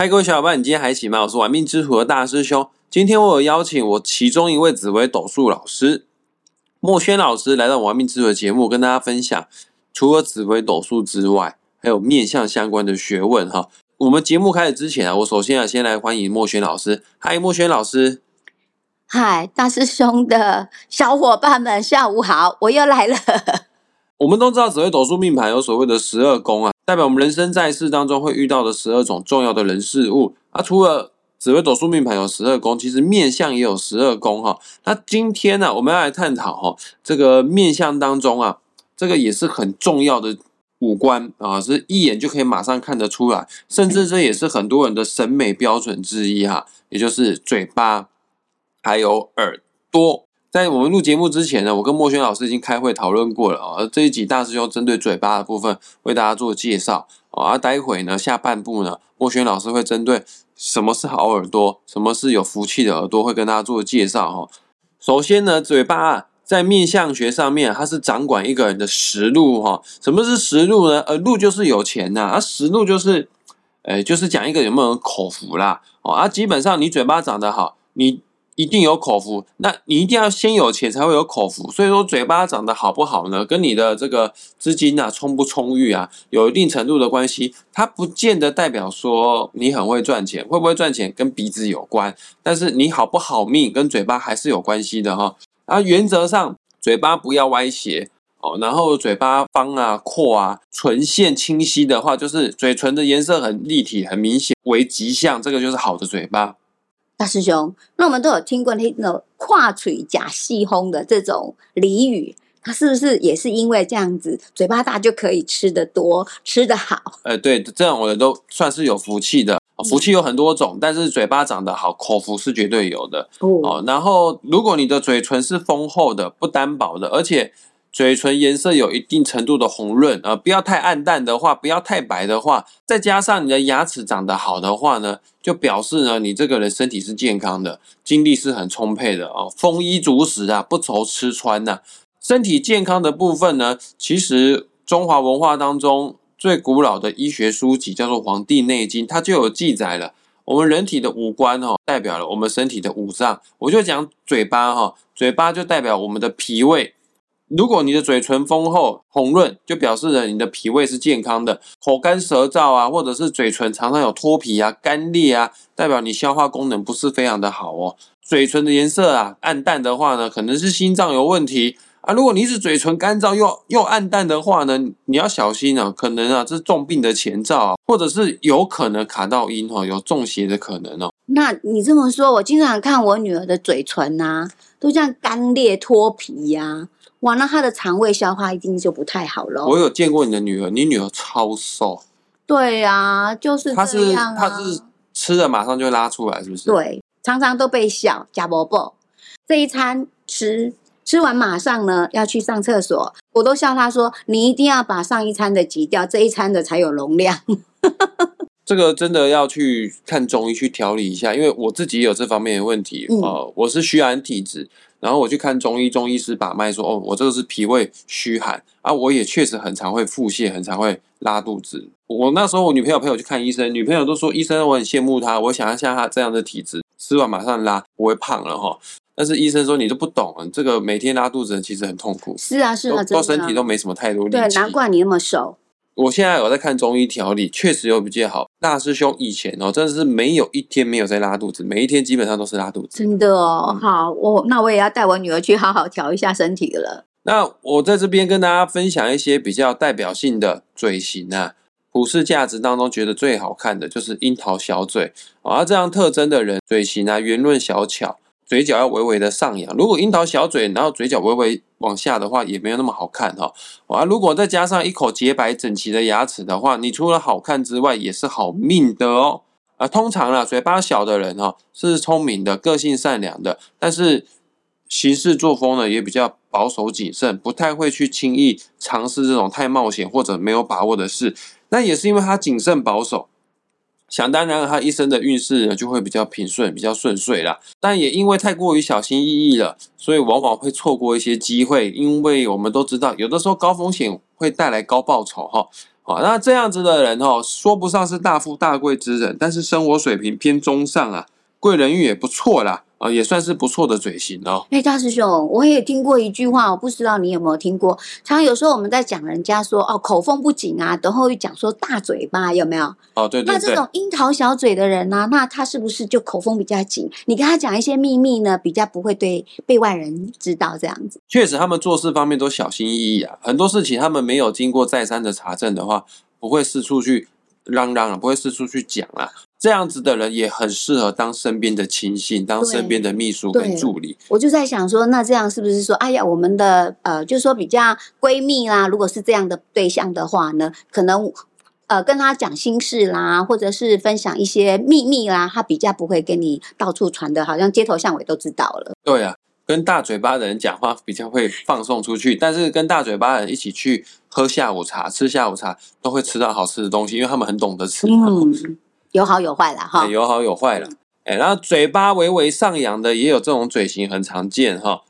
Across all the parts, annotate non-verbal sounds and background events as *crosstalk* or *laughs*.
嗨，各位小伙伴，你今天还行吗？我是玩命之徒的大师兄。今天我有邀请我其中一位紫薇斗数老师莫轩老师来到玩命之徒的节目，跟大家分享除了紫薇斗数之外，还有面相相关的学问哈。我们节目开始之前啊，我首先啊先来欢迎莫轩老师。嗨，莫轩老师。嗨，大师兄的小伙伴们，下午好，我又来了。我们都知道紫微斗数命盘有所谓的十二宫啊，代表我们人生在世当中会遇到的十二种重要的人事物啊。除了紫微斗数命盘有十二宫，其实面相也有十二宫哈。那今天呢，我们要来探讨哈，这个面相当中啊，这个也是很重要的五官啊，是一眼就可以马上看得出来，甚至这也是很多人的审美标准之一哈，也就是嘴巴还有耳朵。在我们录节目之前呢，我跟莫轩老师已经开会讨论过了啊。这一集大师兄针对嘴巴的部分为大家做介绍啊。待会呢，下半部呢，莫轩老师会针对什么是好耳朵，什么是有福气的耳朵，会跟大家做介绍哈。首先呢，嘴巴在面相学上面，它是掌管一个人的实路哈。什么是实路呢？呃，路就是有钱呐，而实路就是，呃，就是讲一个有没有口福啦。哦，啊，基本上你嘴巴长得好，你。一定有口福，那你一定要先有钱才会有口福。所以说，嘴巴长得好不好呢，跟你的这个资金啊充不充裕啊，有一定程度的关系。它不见得代表说你很会赚钱，会不会赚钱跟鼻子有关，但是你好不好命跟嘴巴还是有关系的哈。啊，原则上嘴巴不要歪斜哦，然后嘴巴方啊阔啊，唇线清晰的话，就是嘴唇的颜色很立体、很明显为吉象，这个就是好的嘴巴。大师兄，那我们都有听过那种跨嘴假细轰的这种俚语，他是不是也是因为这样子，嘴巴大就可以吃得多，吃得好？呃，对，这样我的都算是有福气的。福气有很多种，但是嘴巴长得好，口福是绝对有的哦。然后，如果你的嘴唇是丰厚的、不单薄的，而且嘴唇颜色有一定程度的红润，呃，不要太暗淡的话，不要太白的话，再加上你的牙齿长得好的话呢，就表示呢，你这个人身体是健康的，精力是很充沛的哦，丰衣足食啊，不愁吃穿呐。身体健康的部分呢，其实中华文化当中最古老的医学书籍叫做《黄帝内经》，它就有记载了我们人体的五官哦，代表了我们身体的五脏。我就讲嘴巴哈，嘴巴就代表我们的脾胃。如果你的嘴唇丰厚红润，就表示了你的脾胃是健康的；口干舌燥啊，或者是嘴唇常常有脱皮啊、干裂啊，代表你消化功能不是非常的好哦。嘴唇的颜色啊暗淡的话呢，可能是心脏有问题啊。如果你是嘴唇干燥又又暗淡的话呢，你要小心啊，可能啊这是重病的前兆，或者是有可能卡到阴哦，有中邪的可能哦。那你这么说，我经常看我女儿的嘴唇呐，都像干裂脱皮呀。哇，那他的肠胃消化一定就不太好了。我有见过你的女儿，你女儿超瘦。对啊，就是这样啊。她是吃了马上就拉出来，是不是？对，常常都被笑假伯伯。这一餐吃吃完马上呢要去上厕所，我都笑他说：“你一定要把上一餐的挤掉，这一餐的才有容量。*laughs* ”这个真的要去看中医去调理一下，因为我自己有这方面的问题啊，我是虚寒体质。然后我去看中医，中医师把脉说：“哦，我这个是脾胃虚寒啊。”我也确实很常会腹泻，很常会拉肚子。我那时候我女朋友陪我去看医生，女朋友都说：“医生，我很羡慕他，我想要像他这样的体质，吃完马上拉，不会胖了哈。”但是医生说：“你都不懂，这个每天拉肚子其实很痛苦。”是啊，是啊，做身体都没什么太多力气。对，难怪你那么瘦。我现在有在看中医调理，确实有比较好。大师兄以前哦，真的是没有一天没有在拉肚子，每一天基本上都是拉肚子。真的哦，好，我那我也要带我女儿去好好调一下身体了。那我在这边跟大家分享一些比较代表性的嘴型啊，普世价值当中觉得最好看的就是樱桃小嘴啊，这样特征的人嘴型啊圆润小巧。嘴角要微微的上扬，如果樱桃小嘴，然后嘴角微微往下的话，也没有那么好看哈。啊，如果再加上一口洁白整齐的牙齿的话，你除了好看之外，也是好命的哦。啊，通常啊，嘴巴小的人哈是聪明的，个性善良的，但是行事作风呢也比较保守谨慎，不太会去轻易尝试这种太冒险或者没有把握的事。那也是因为他谨慎保守。想当然，他一生的运势呢就会比较平顺、比较顺遂啦。但也因为太过于小心翼翼了，所以往往会错过一些机会。因为我们都知道，有的时候高风险会带来高报酬，哈好。那这样子的人哦，说不上是大富大贵之人，但是生活水平偏中上啊，贵人运也不错啦。啊，也算是不错的嘴型哦。哎，大师兄，我也听过一句话，我不知道你有没有听过。常常有时候我们在讲人家说哦，口风不紧啊，等会讲说大嘴巴，有没有？哦，对对对。那这种樱桃小嘴的人呢，那他是不是就口风比较紧？你跟他讲一些秘密呢，比较不会对被外人知道这样子。确实，他们做事方面都小心翼翼啊，很多事情他们没有经过再三的查证的话，不会四处去嚷嚷啊，不会四处去讲啊。这样子的人也很适合当身边的亲信，当身边的秘书跟助理。我就在想说，那这样是不是说，哎呀，我们的呃，就是说比较闺蜜啦，如果是这样的对象的话呢，可能呃跟他讲心事啦，或者是分享一些秘密啦，他比较不会跟你到处传的，好像街头巷尾都知道了。对啊，跟大嘴巴的人讲话比较会放送出去，但是跟大嘴巴的人一起去喝下午茶、吃下午茶，都会吃到好吃的东西，因为他们很懂得吃。嗯。有好有坏了哈，有好有坏了。哎，然后嘴巴微微上扬的也有这种嘴型，很常见哈。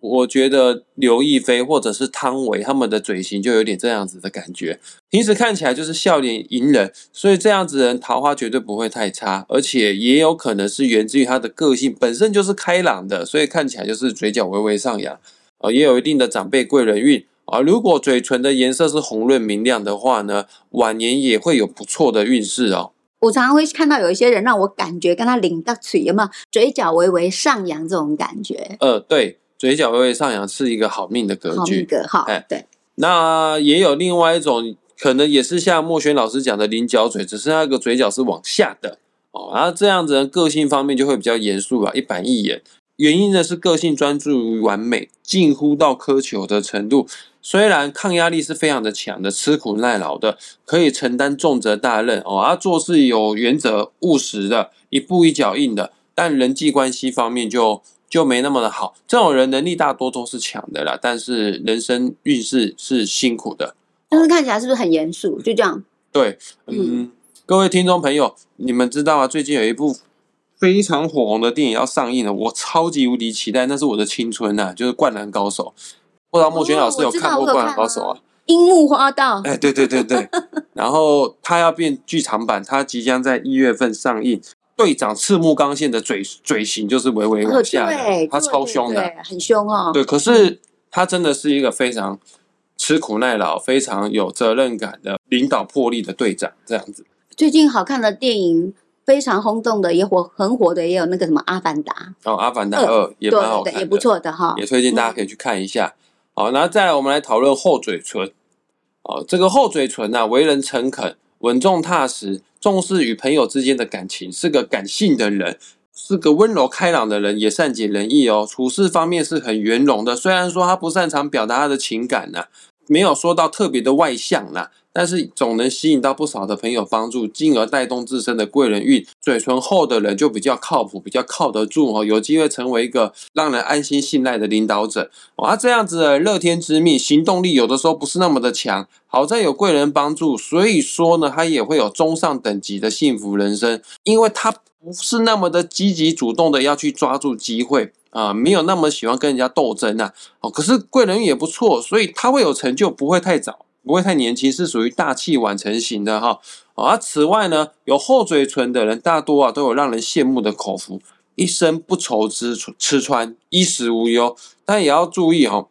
我觉得刘亦菲或者是汤唯他们的嘴型就有点这样子的感觉，平时看起来就是笑脸迎人，所以这样子人桃花绝对不会太差，而且也有可能是源自于他的个性本身就是开朗的，所以看起来就是嘴角微微上扬，啊，也有一定的长辈贵人运啊。如果嘴唇的颜色是红润明亮的话呢，晚年也会有不错的运势哦。我常常会看到有一些人让我感觉跟他领到嘴有没有嘴角微微上扬这种感觉？呃，对，嘴角微微上扬是一个好命的格局。好命格，好，哎，对。那也有另外一种，可能也是像莫轩老师讲的菱角嘴，只是那个嘴角是往下的哦。然后这样子人个性方面就会比较严肃啊，一板一眼。原因呢是个性专注于完美，近乎到苛求的程度。虽然抗压力是非常的强的，吃苦耐劳的，可以承担重责大任哦，啊做事有原则、务实的，一步一脚印的，但人际关系方面就就没那么的好。这种人能力大多都是强的啦，但是人生运势是辛苦的。但是看起来是不是很严肃？就这样。对，嗯，各位听众朋友，你们知道啊？最近有一部。非常火红的电影要上映了，我超级无敌期待，那是我的青春呐，就是《灌篮高手》。不知道莫轩老师有看过《灌篮高手》啊？樱木花道。哎，对对对对。然后他要变剧场版，他即将在一月份上映。队长赤木刚宪的嘴嘴型就是微微往下的，他超凶的，很凶哦。对，可是他真的是一个非常吃苦耐劳、非常有责任感的领导魄力的队长，这样子。最近好看的电影。非常轰动的，也火很火的，也有那个什么《阿凡达》哦，《阿凡达二》也蛮好看的，也不错的哈，也推荐大家可以去看一下。好，那再来我们来讨论厚嘴唇。哦，这个厚嘴唇呢，为人诚恳、稳重踏实，重视与朋友之间的感情，是个感性的人，是个温柔开朗的人，也善解人意哦。处事方面是很圆融的，虽然说他不擅长表达他的情感呢，没有说到特别的外向啦。但是总能吸引到不少的朋友帮助，进而带动自身的贵人运。嘴唇厚的人就比较靠谱，比较靠得住哦，有机会成为一个让人安心信赖的领导者。啊，这样子的乐天之命，行动力有的时候不是那么的强。好在有贵人帮助，所以说呢，他也会有中上等级的幸福人生，因为他不是那么的积极主动的要去抓住机会啊，没有那么喜欢跟人家斗争呐。哦，可是贵人也不错，所以他会有成就，不会太早。不会太年轻，是属于大器晚成型的哈。而此外呢，有厚嘴唇的人，大多啊都有让人羡慕的口福，一生不愁吃吃穿，衣食无忧。但也要注意哈，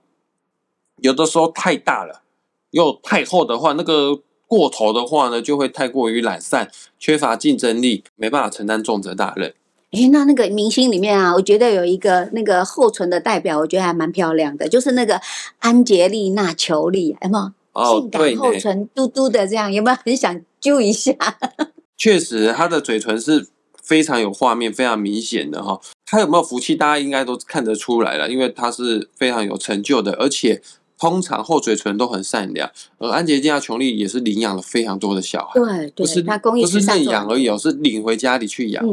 有的时候太大了，又太厚的话，那个过头的话呢，就会太过于懒散，缺乏竞争力，没办法承担重责大任。诶，那那个明星里面啊，我觉得有一个那个厚唇的代表，我觉得还蛮漂亮的，就是那个安杰丽娜·裘丽，有没有？性感厚唇嘟嘟的，这样 *laughs* 有没有很想揪一下？*laughs* 确实，他的嘴唇是非常有画面、非常明显的哈。他有没有福气，大家应该都看得出来了，因为他是非常有成就的，而且通常厚嘴唇都很善良。而安杰加琼丽也是领养了非常多的小孩，对，不是他公益不是认养而已哦，是领回家里去养。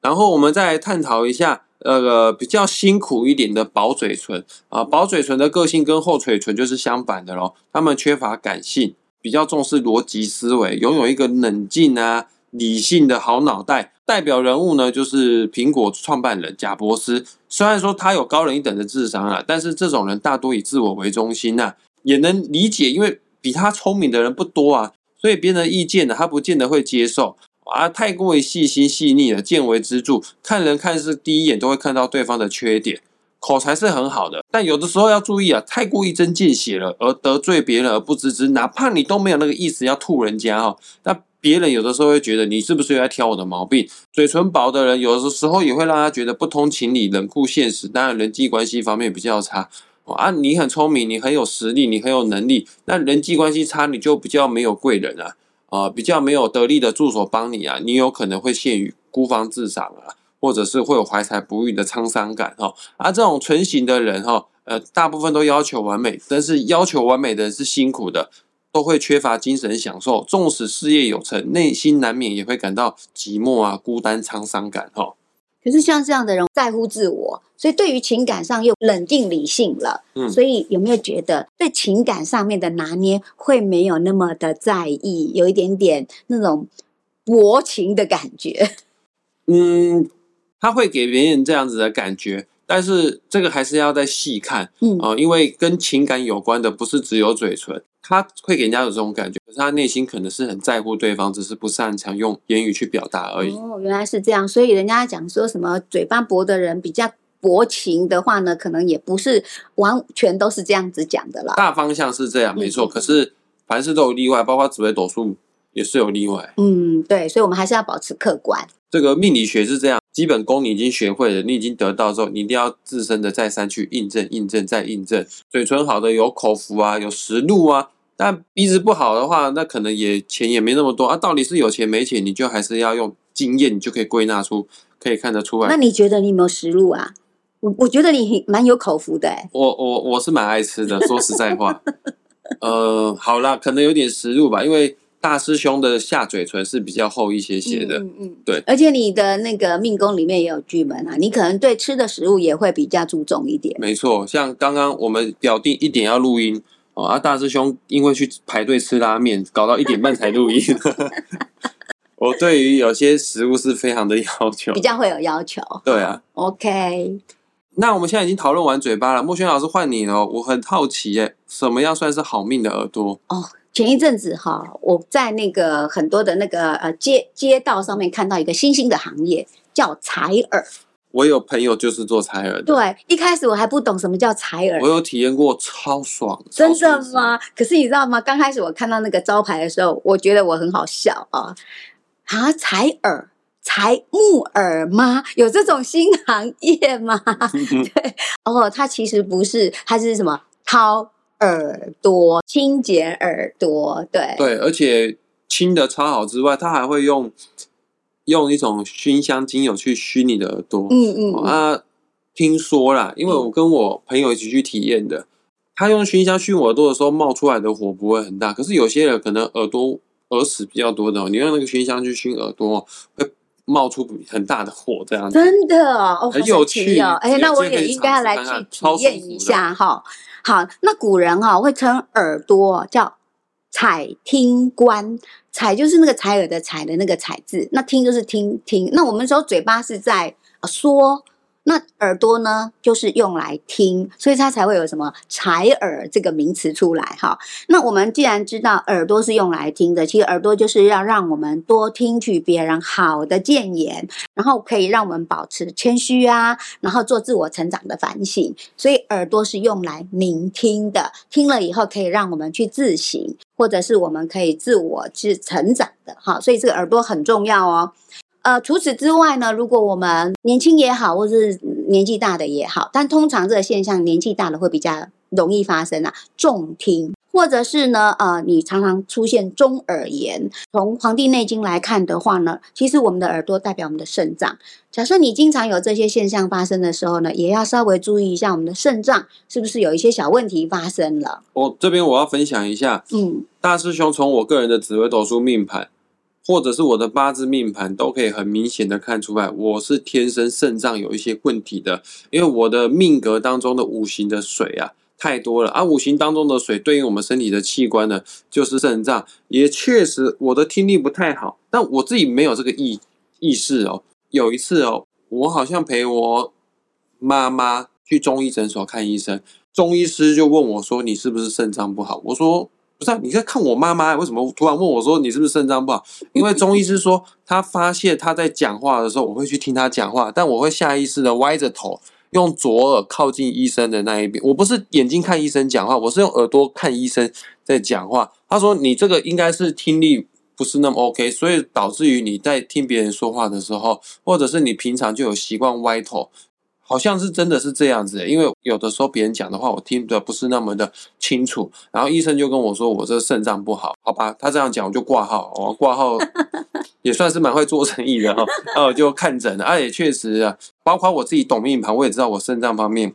然后我们再来探讨一下。那个比较辛苦一点的薄嘴唇啊，薄嘴唇的个性跟厚嘴唇就是相反的咯。他们缺乏感性，比较重视逻辑思维，拥有一个冷静啊、理性的好脑袋。代表人物呢，就是苹果创办人贾伯斯。虽然说他有高人一等的智商啊，但是这种人大多以自我为中心呐，也能理解，因为比他聪明的人不多啊。所以别人的意见呢，他不见得会接受啊。太过于细心细腻了，见微知著，看人看事第一眼都会看到对方的缺点。口才是很好的，但有的时候要注意啊，太过一针见血了，而得罪别人而不自知，哪怕你都没有那个意思要吐人家哈，那别人有的时候会觉得你是不是在挑我的毛病？嘴唇薄的人，有的时候也会让他觉得不通情理、冷酷现实，当然人际关系方面比较差啊。你很聪明，你很有实力，你很有能力，那人际关系差，你就比较没有贵人啊，啊，比较没有得力的助手帮你啊，你有可能会陷于孤芳自赏啊。或者是会有怀才不遇的沧桑感哈，而这种纯型的人哈，呃，大部分都要求完美，但是要求完美的人是辛苦的，都会缺乏精神享受。纵使事业有成，内心难免也会感到寂寞啊、孤单、沧桑感哈。可是像这样的人在乎自我，所以对于情感上又冷静理性了，嗯，所以有没有觉得对情感上面的拿捏会没有那么的在意，有一点点那种薄情的感觉？*laughs* 嗯。他会给别人这样子的感觉，但是这个还是要再细看，嗯哦，因为跟情感有关的不是只有嘴唇，他会给人家有这种感觉，可是他内心可能是很在乎对方，只是不擅长用言语去表达而已。哦，原来是这样，所以人家讲说什么嘴巴薄的人比较薄情的话呢，可能也不是完全都是这样子讲的啦。大方向是这样，没错，可是凡事都有例外，包括紫微斗数也是有例外。嗯，对，所以我们还是要保持客观。这个命理学是这样。基本功你已经学会了，你已经得到之后，你一定要自身的再三去印证、印证再印证。嘴唇好的有口福啊，有实路啊，但鼻子不好的话，那可能也钱也没那么多啊。到底是有钱没钱，你就还是要用经验，你就可以归纳出，可以看得出来。那你觉得你有没有实路啊？我我觉得你蛮有口福的。*laughs* 我我我是蛮爱吃的，*laughs* 说实在话。呃，好啦，可能有点实路吧，因为。大师兄的下嘴唇是比较厚一些些的，嗯嗯，对。而且你的那个命宫里面也有巨门啊，你可能对吃的食物也会比较注重一点。没错，像刚刚我们表定一点要录音哦，啊，大师兄因为去排队吃拉面，搞到一点半才录音。*laughs* 我对于有些食物是非常的要求，比较会有要求。对啊，OK。那我们现在已经讨论完嘴巴了，莫轩老师换你了，我很好奇耶，什么样算是好命的耳朵？哦。前一阵子哈，我在那个很多的那个呃街街道上面看到一个新兴的行业，叫采耳。我有朋友就是做采耳的。对，一开始我还不懂什么叫采耳。我有体验过，超爽。真的吗？可是你知道吗？刚开始我看到那个招牌的时候，我觉得我很好笑啊！啊，采耳，采木耳吗？有这种新行业吗？*laughs* 对，哦，它其实不是，它是什么掏。耳朵清洁耳朵，对对，而且清的超好之外，它还会用用一种熏香精油去熏你的耳朵。嗯嗯啊，听说啦，因为我跟我朋友一起去体验的，他用熏香熏我耳朵的时候，冒出来的火不会很大。可是有些人可能耳朵耳屎比较多的，你用那个熏香去熏耳朵，会冒出很大的火，这样真的哦，很有趣哦。哎，那我也应该来去体验一下哈。好，那古人哈会称耳朵叫采听官，采就是那个采耳的采的那个采字，那听就是听听。那我们说嘴巴是在说。那耳朵呢，就是用来听，所以它才会有什么采耳这个名词出来哈。那我们既然知道耳朵是用来听的，其实耳朵就是要让我们多听取别人好的谏言，然后可以让我们保持谦虚啊，然后做自我成长的反省。所以耳朵是用来聆听的，听了以后可以让我们去自省，或者是我们可以自我去成长的哈。所以这个耳朵很重要哦。呃，除此之外呢，如果我们年轻也好，或是年纪大的也好，但通常这个现象年纪大的会比较容易发生啊，重听，或者是呢，呃，你常常出现中耳炎。从《黄帝内经》来看的话呢，其实我们的耳朵代表我们的肾脏。假设你经常有这些现象发生的时候呢，也要稍微注意一下我们的肾脏是不是有一些小问题发生了。我这边我要分享一下，嗯，大师兄从我个人的紫微斗数命盘。或者是我的八字命盘都可以很明显的看出来，我是天生肾脏有一些问题的，因为我的命格当中的五行的水啊太多了，而五行当中的水对应我们身体的器官呢，就是肾脏，也确实我的听力不太好，但我自己没有这个意意识哦。有一次哦，我好像陪我妈妈去中医诊所看医生，中医师就问我说：“你是不是肾脏不好？”我说：“不是、你在看我妈妈，为什么突然问我说你是不是肾脏不好？因为中医师说他发现他在讲话的时候，我会去听他讲话，但我会下意识的歪着头，用左耳靠近医生的那一边。我不是眼睛看医生讲话，我是用耳朵看医生在讲话。他说你这个应该是听力不是那么 OK，所以导致于你在听别人说话的时候，或者是你平常就有习惯歪头。好像是真的是这样子，因为有的时候别人讲的话我听的不是那么的清楚，然后医生就跟我说我这肾脏不好，好吧，他这样讲我就挂号，我挂号 *laughs* 也算是蛮会做生意的哈，然后我就看诊了，而且确实啊，包括我自己懂命盘，我也知道我肾脏方面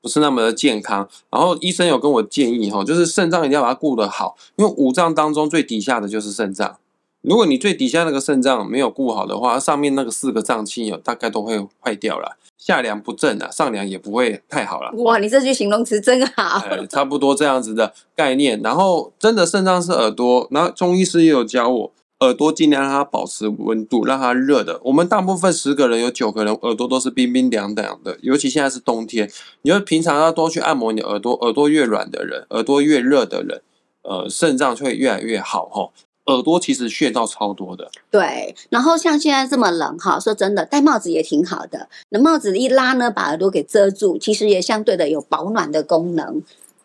不是那么的健康，然后医生有跟我建议哈，就是肾脏一定要把它顾得好，因为五脏当中最底下的就是肾脏。如果你最底下那个肾脏没有顾好的话，上面那个四个脏器有大概都会坏掉了，下梁不正啊，上梁也不会太好了。哇，你这句形容词真好。呃，差不多这样子的概念。然后真的肾脏是耳朵，然后中医师也有教我，耳朵尽量让它保持温度，让它热的。我们大部分十个人有九个人耳朵都是冰冰凉凉的，尤其现在是冬天，你就平常要多去按摩你的耳朵，耳朵越软的人，耳朵越热的人，呃，肾脏就会越来越好哈。耳朵其实穴道超多的，对。然后像现在这么冷哈，说真的，戴帽子也挺好的。那帽子一拉呢，把耳朵给遮住，其实也相对的有保暖的功能。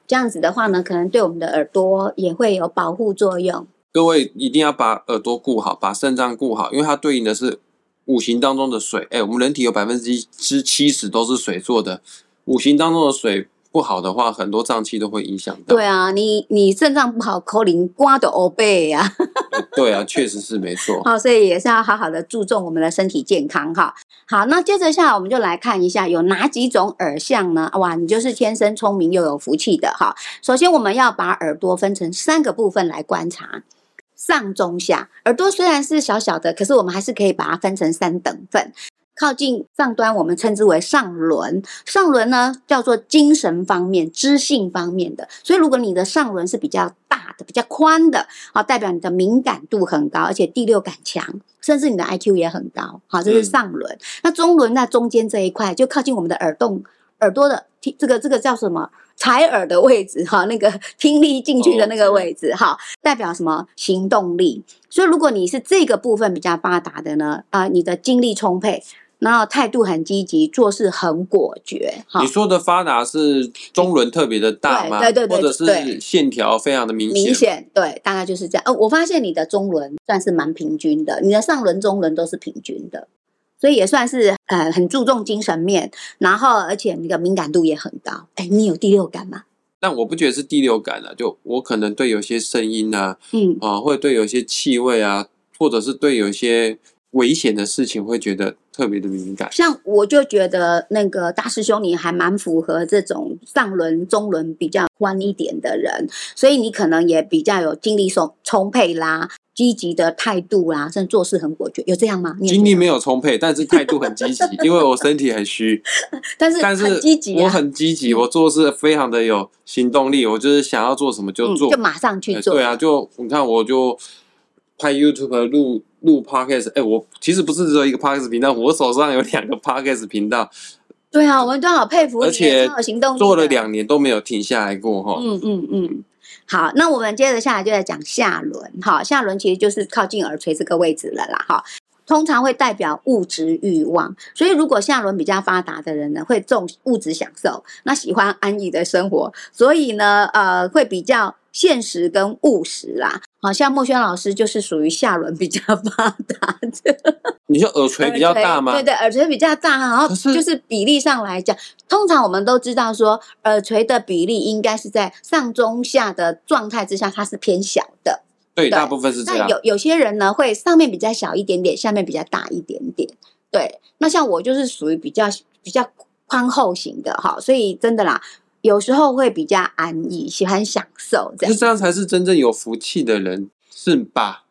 这样子的话呢，可能对我们的耳朵也会有保护作用。各位一定要把耳朵顾好，把肾脏顾好，因为它对应的是五行当中的水。哎，我们人体有百分之七十都是水做的，五行当中的水。不好的话，很多脏器都会影响到。对啊，你你肾脏不好，口灵刮的欧背呀。*laughs* 对啊，确实是没错。*laughs* 好，所以也是要好好的注重我们的身体健康哈。好，那接着下来我们就来看一下有哪几种耳相呢？哇，你就是天生聪明又有福气的哈。首先，我们要把耳朵分成三个部分来观察，上中下。耳朵虽然是小小的，可是我们还是可以把它分成三等份。靠近上端，我们称之为上轮。上轮呢，叫做精神方面、知性方面的。所以，如果你的上轮是比较大的、比较宽的，好，代表你的敏感度很高，而且第六感强，甚至你的 IQ 也很高。好，这是上轮。那中轮在中间这一块，就靠近我们的耳洞、耳朵的听，这个这个叫什么？采耳的位置，哈，那个听力进去的那个位置，哈，代表什么？行动力。所以，如果你是这个部分比较发达的呢，啊，你的精力充沛。然后态度很积极，做事很果决。你说的发达是中轮特别的大吗？对对对，或者是线条非常的明显？明显，对，大概就是这样。哦，我发现你的中轮算是蛮平均的，你的上轮、中轮都是平均的，所以也算是呃很注重精神面，然后而且那个敏感度也很高。哎，你有第六感吗？但我不觉得是第六感了，就我可能对有些声音啊，嗯啊，或者对有些气味啊，或者是对有些。危险的事情会觉得特别的敏感，像我就觉得那个大师兄你还蛮符合这种上轮、中轮比较宽一点的人，所以你可能也比较有精力充充沛啦，积极的态度啦，甚至做事很果决，有这样吗？精力没有充沛，但是态度很积极，因为我身体很虚，*laughs* 但是但是积极，我很积极，我做事非常的有行动力，我就是想要做什么就做，就马上去做。对啊，就你看我就拍 YouTube 录。录 podcast，哎，我其实不是只有一个 podcast 频道，我手上有两个 podcast 频道。对啊，我们都好佩服，而且行动做了两年都没有停下来过哈。嗯嗯嗯，好，那我们接着下来就来讲下轮，哈，下轮其实就是靠近耳垂这个位置了啦，哈，通常会代表物质欲望，所以如果下轮比较发达的人呢，会重物质享受，那喜欢安逸的生活，所以呢，呃，会比较。现实跟务实啦，好像莫轩老师就是属于下轮比较发达的。*laughs* 你说耳垂比较大吗？对对，耳垂比较大，然后就是比例上来讲，通常我们都知道说，耳垂的比例应该是在上中下的状态之下，它是偏小的。对，大部分是这样。有有些人呢，会上面比较小一点点，下面比较大一点点。对，那像我就是属于比较比较宽厚型的哈，所以真的啦。有时候会比较安逸，喜欢享受这样，这样才是真正有福气的人，是吧？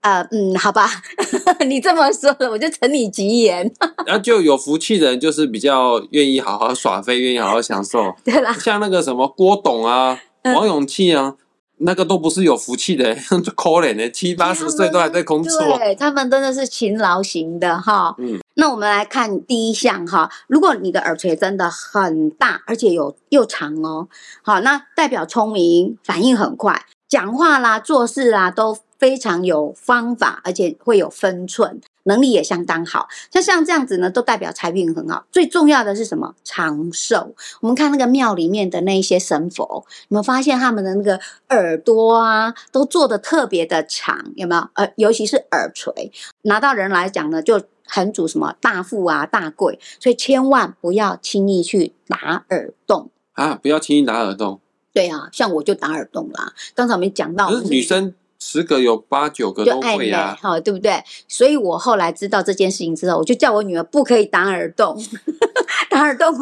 呃，嗯，好吧，*laughs* 你这么说了，我就承你吉言。*laughs* 那就有福气的人，就是比较愿意好好耍飞，愿意好好享受。*laughs* 对啦，像那个什么郭董啊、王永庆啊，那个都不是有福气的，*laughs* 就可怜的，七八十岁都还在工作。对他们真的是勤劳型的哈。嗯，那我们来看第一项哈，如果你的耳垂真的很大，而且有又长哦，好，那代表聪明，反应很快，讲话啦、做事啦都非常有方法，而且会有分寸。能力也相当好，像像这样子呢，都代表财运很好。最重要的是什么？长寿。我们看那个庙里面的那一些神佛，有没有发现他们的那个耳朵啊，都做的特别的长？有没有？呃，尤其是耳垂，拿到人来讲呢，就很主什么大富啊、大贵，所以千万不要轻易去打耳洞啊！不要轻易打耳洞。对啊，像我就打耳洞啦。刚才我们讲到，可是女生。十个有八九个都会呀，好对不对？所以我后来知道这件事情之后，我就叫我女儿不可以打耳洞，*laughs* 打耳洞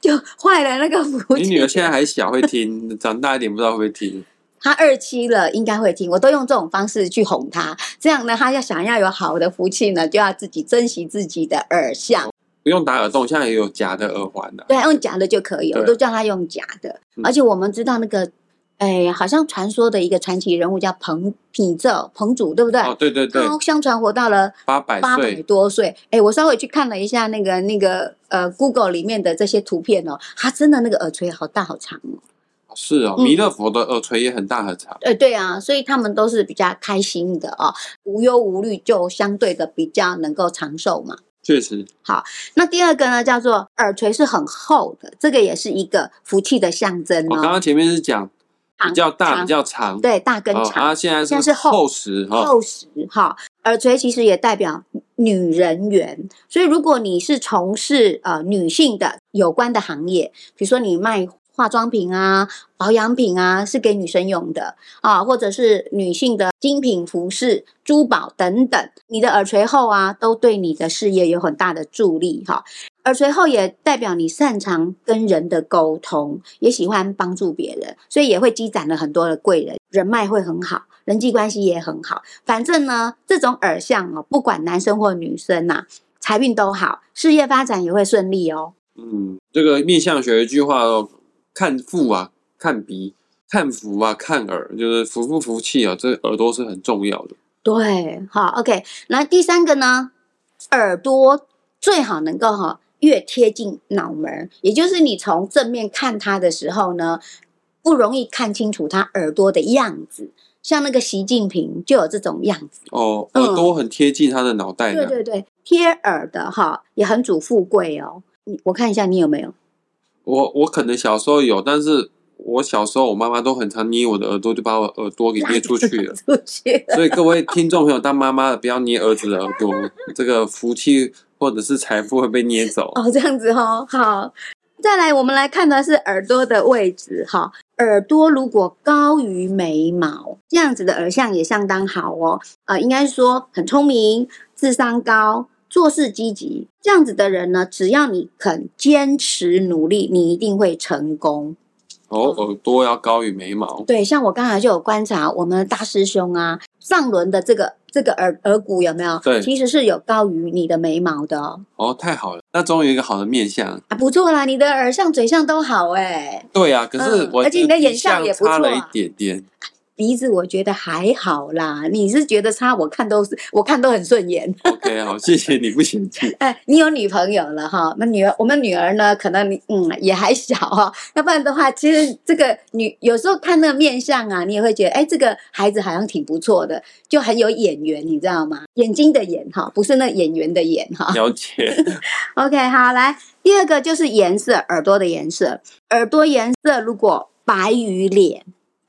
就坏了那个福气。你女儿现在还小，会听；长大一点不知道会不会听。*laughs* 她二期了，应该会听。我都用这种方式去哄她，这样呢，她要想要有好的福气呢，就要自己珍惜自己的耳相。不用打耳洞，现在也有假的耳环的。对，用假的就可以，我都叫她用假的。而且我们知道那个。哎，好像传说的一个传奇人物叫彭品正彭祖，对不对？哦，对对对。他相传活到了八百八百多岁。哎，我稍微去看了一下那个那个呃，Google 里面的这些图片哦，他真的那个耳垂好大好长哦。是哦，弥勒佛的耳垂也很大很长。呃，对啊，所以他们都是比较开心的哦，无忧无虑，就相对的比较能够长寿嘛。确实。好，那第二个呢，叫做耳垂是很厚的，这个也是一个福气的象征哦。我刚刚前面是讲。比较大，比较长，对，大跟长。它现在现在是厚实，厚实哈。耳垂其实也代表女人缘，所以如果你是从事呃女性的有关的行业，比如说你卖。化妆品啊，保养品啊，是给女生用的啊，或者是女性的精品服饰、珠宝等等。你的耳垂厚啊，都对你的事业有很大的助力哈。耳垂厚也代表你擅长跟人的沟通，也喜欢帮助别人，所以也会积攒了很多的贵人，人脉会很好，人际关系也很好。反正呢，这种耳相哦，不管男生或女生呐，财运都好，事业发展也会顺利哦。嗯，这个面相学一句话哦。看腹啊，看鼻，看福啊，看耳，就是福不福气啊，这耳朵是很重要的。对，好，OK。那第三个呢，耳朵最好能够哈越贴近脑门，也就是你从正面看他的时候呢，不容易看清楚他耳朵的样子。像那个习近平就有这种样子哦，耳朵很贴近他的脑袋。对对对，贴耳的哈也很主富贵哦。你我看一下你有没有。我我可能小时候有，但是我小时候我妈妈都很常捏我的耳朵，就把我耳朵给捏出去了。*laughs* 出去。所以各位听众朋友，当妈妈的不要捏儿子的耳朵，这个福气或者是财富会被捏走。哦，这样子哦，好。再来，我们来看的是耳朵的位置哈。耳朵如果高于眉毛，这样子的耳相也相当好哦。呃，应该说很聪明，智商高。做事积极，这样子的人呢，只要你肯坚持努力，你一定会成功。哦，耳朵要高于眉毛。对，像我刚才就有观察，我们大师兄啊，上轮的这个这个耳耳骨有没有？对，其实是有高于你的眉毛的哦。哦，太好了，那终于有一个好的面相啊，不错啦，你的耳相、嘴相都好哎。对啊，可是我而且你的眼相也不错，差了一点点。鼻子我觉得还好啦，你是觉得差？我看都是，我看都很顺眼。OK，好，谢谢你不嫌弃。*laughs* 哎，你有女朋友了哈？那女儿，我们女儿呢？可能你嗯也还小哈，要不然的话，其实这个女有时候看那个面相啊，你也会觉得，哎，这个孩子好像挺不错的，就很有眼缘，你知道吗？眼睛的眼哈，不是那演员的眼哈。了解。*laughs* OK，好，来第二个就是颜色，耳朵的颜色，耳朵颜色如果白于脸。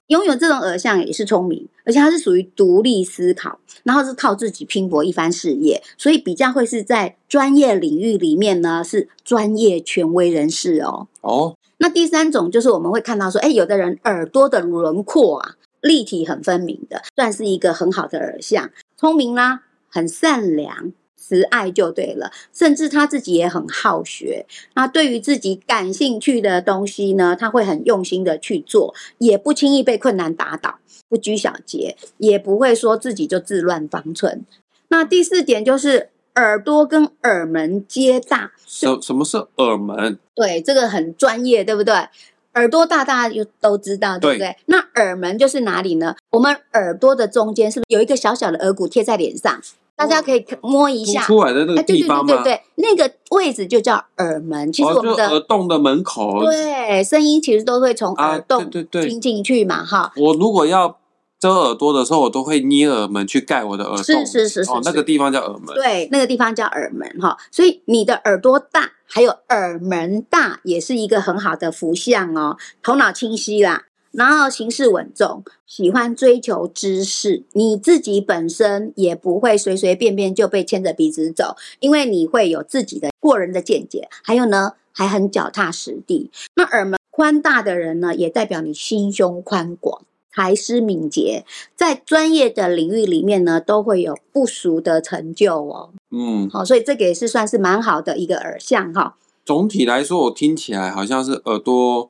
拥有这种耳相也是聪明，而且他是属于独立思考，然后是靠自己拼搏一番事业，所以比较会是在专业领域里面呢是专业权威人士哦。哦，那第三种就是我们会看到说，哎，有的人耳朵的轮廓啊立体很分明的，算是一个很好的耳相，聪明啦，很善良。慈爱就对了，甚至他自己也很好学。那对于自己感兴趣的东西呢，他会很用心的去做，也不轻易被困难打倒，不拘小节，也不会说自己就自乱方寸。那第四点就是耳朵跟耳门皆大。什什么是耳门？对，这个很专业，对不对？耳朵大，大家就都知道，对不对？那耳门就是哪里呢？我们耳朵的中间是不是有一个小小的耳骨贴在脸上？大家可以摸一下出来的那个地方吗？对对对对，那个位置就叫耳门。其实我们的耳洞的门口，对，声音其实都会从耳洞对对听进去嘛，哈。我如果要遮耳朵的时候，我都会捏耳门去盖我的耳洞。是是是是，哦，那个地方叫耳门。对，那个地方叫耳门哈。所以你的耳朵大，还有耳门大，也是一个很好的福相哦。头脑清晰啦。然后行事稳重，喜欢追求知识，你自己本身也不会随随便便就被牵着鼻子走，因为你会有自己的过人的见解。还有呢，还很脚踏实地。那耳门宽大的人呢，也代表你心胸宽广，才思敏捷，在专业的领域里面呢，都会有不俗的成就哦。嗯，好，所以这个也是算是蛮好的一个耳相哈。总体来说，我听起来好像是耳朵。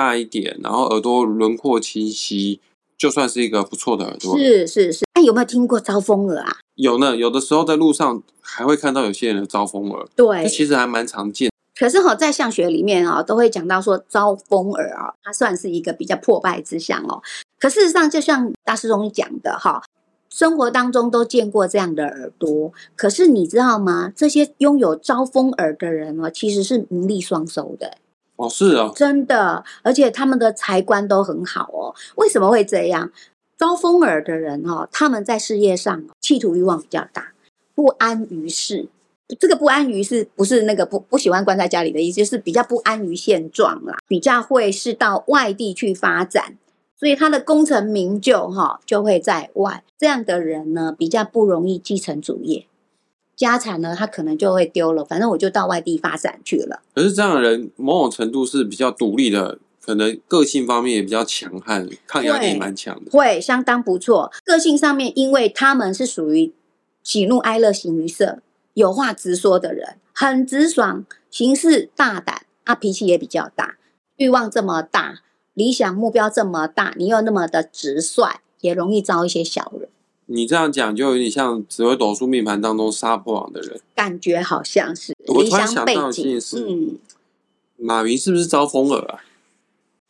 大一点，然后耳朵轮廓清晰，就算是一个不错的耳朵。是是是，那有没有听过招风耳啊？有呢，有的时候在路上还会看到有些人的招风耳。对，其实还蛮常见。可是哈，在相学里面啊，都会讲到说招风耳啊，它算是一个比较破败之相哦。可事实上，就像大师兄讲的哈，生活当中都见过这样的耳朵。可是你知道吗？这些拥有招风耳的人哦，其实是名利双收的。哦，是啊，真的，而且他们的财官都很好哦。为什么会这样？招风耳的人哦，他们在事业上企图欲望比较大，不安于世。这个不安于世，不是那个不不喜欢关在家里的意思，就是比较不安于现状啦，比较会是到外地去发展，所以他的功成名就哈就会在外。这样的人呢，比较不容易继承主业。家产呢，他可能就会丢了。反正我就到外地发展去了。可是这样的人，某种程度是比较独立的，可能个性方面也比较强悍，抗压力蛮强的。会相当不错。个性上面，因为他们是属于喜怒哀乐形于色，有话直说的人，很直爽，行事大胆，啊脾气也比较大，欲望这么大，理想目标这么大，你又那么的直率，也容易招一些小人。你这样讲就有点像紫微斗数命盘当中杀破狼的人，感觉好像是。我突然想到一件事，嗯，马云是不是招风耳啊？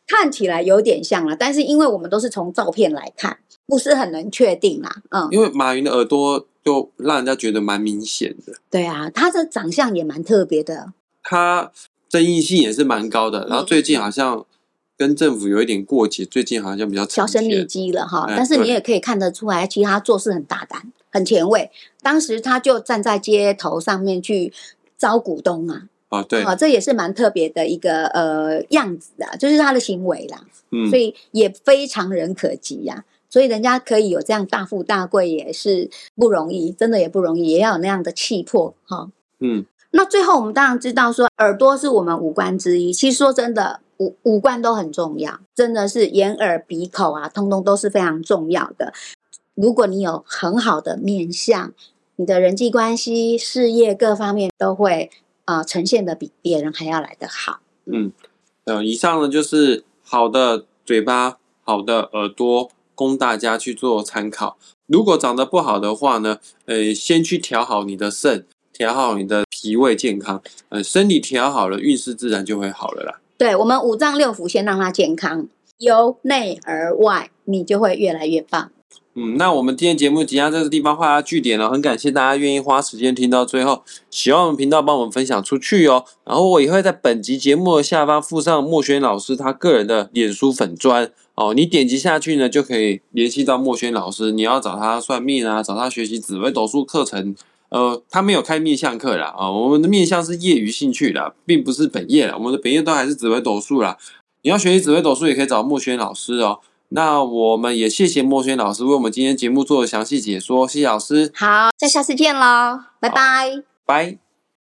看起来有点像了，但是因为我们都是从照片来看，不是很能确定啦。嗯，因为马云的耳朵就让人家觉得蛮明显的。对啊，他的长相也蛮特别的，他争议性也是蛮高的。然后最近好像。跟政府有一点过节，最近好像比较销声匿迹了哈。但是你也可以看得出来，其实他做事很大胆、很前卫。当时他就站在街头上面去招股东啊，啊对，啊这也是蛮特别的一个呃样子啊，就是他的行为啦。嗯，所以也非常人可及呀。所以人家可以有这样大富大贵，也是不容易，真的也不容易，也要有那样的气魄哈。嗯，那最后我们当然知道说，耳朵是我们五官之一。其实说真的。五五官都很重要，真的是眼耳鼻口啊，通通都是非常重要的。如果你有很好的面相，你的人际关系、事业各方面都会啊呈现的比别人还要来得好。嗯，呃，以上呢就是好的嘴巴、好的耳朵，供大家去做参考。如果长得不好的话呢，呃，先去调好你的肾，调好你的脾胃健康，呃，身体调好了，运势自然就会好了啦。对我们五脏六腑先让它健康，由内而外，你就会越来越棒。嗯，那我们今天节目即将在这个地方画下句点了，很感谢大家愿意花时间听到最后，喜欢我们频道帮我们分享出去哦。然后我也会在本集节目的下方附上莫轩老师他个人的脸书粉砖哦，你点击下去呢就可以联系到莫轩老师，你要找他算命啊，找他学习紫微斗数课程。呃，他没有开面相课啦，啊，我们的面相是业余兴趣啦，并不是本业啦。我们的本业都还是紫微斗数啦。你要学习紫微斗数，也可以找墨轩老师哦。那我们也谢谢墨轩老师为我们今天节目做的详细解说，谢谢老师。好，再下次见喽，拜拜，拜。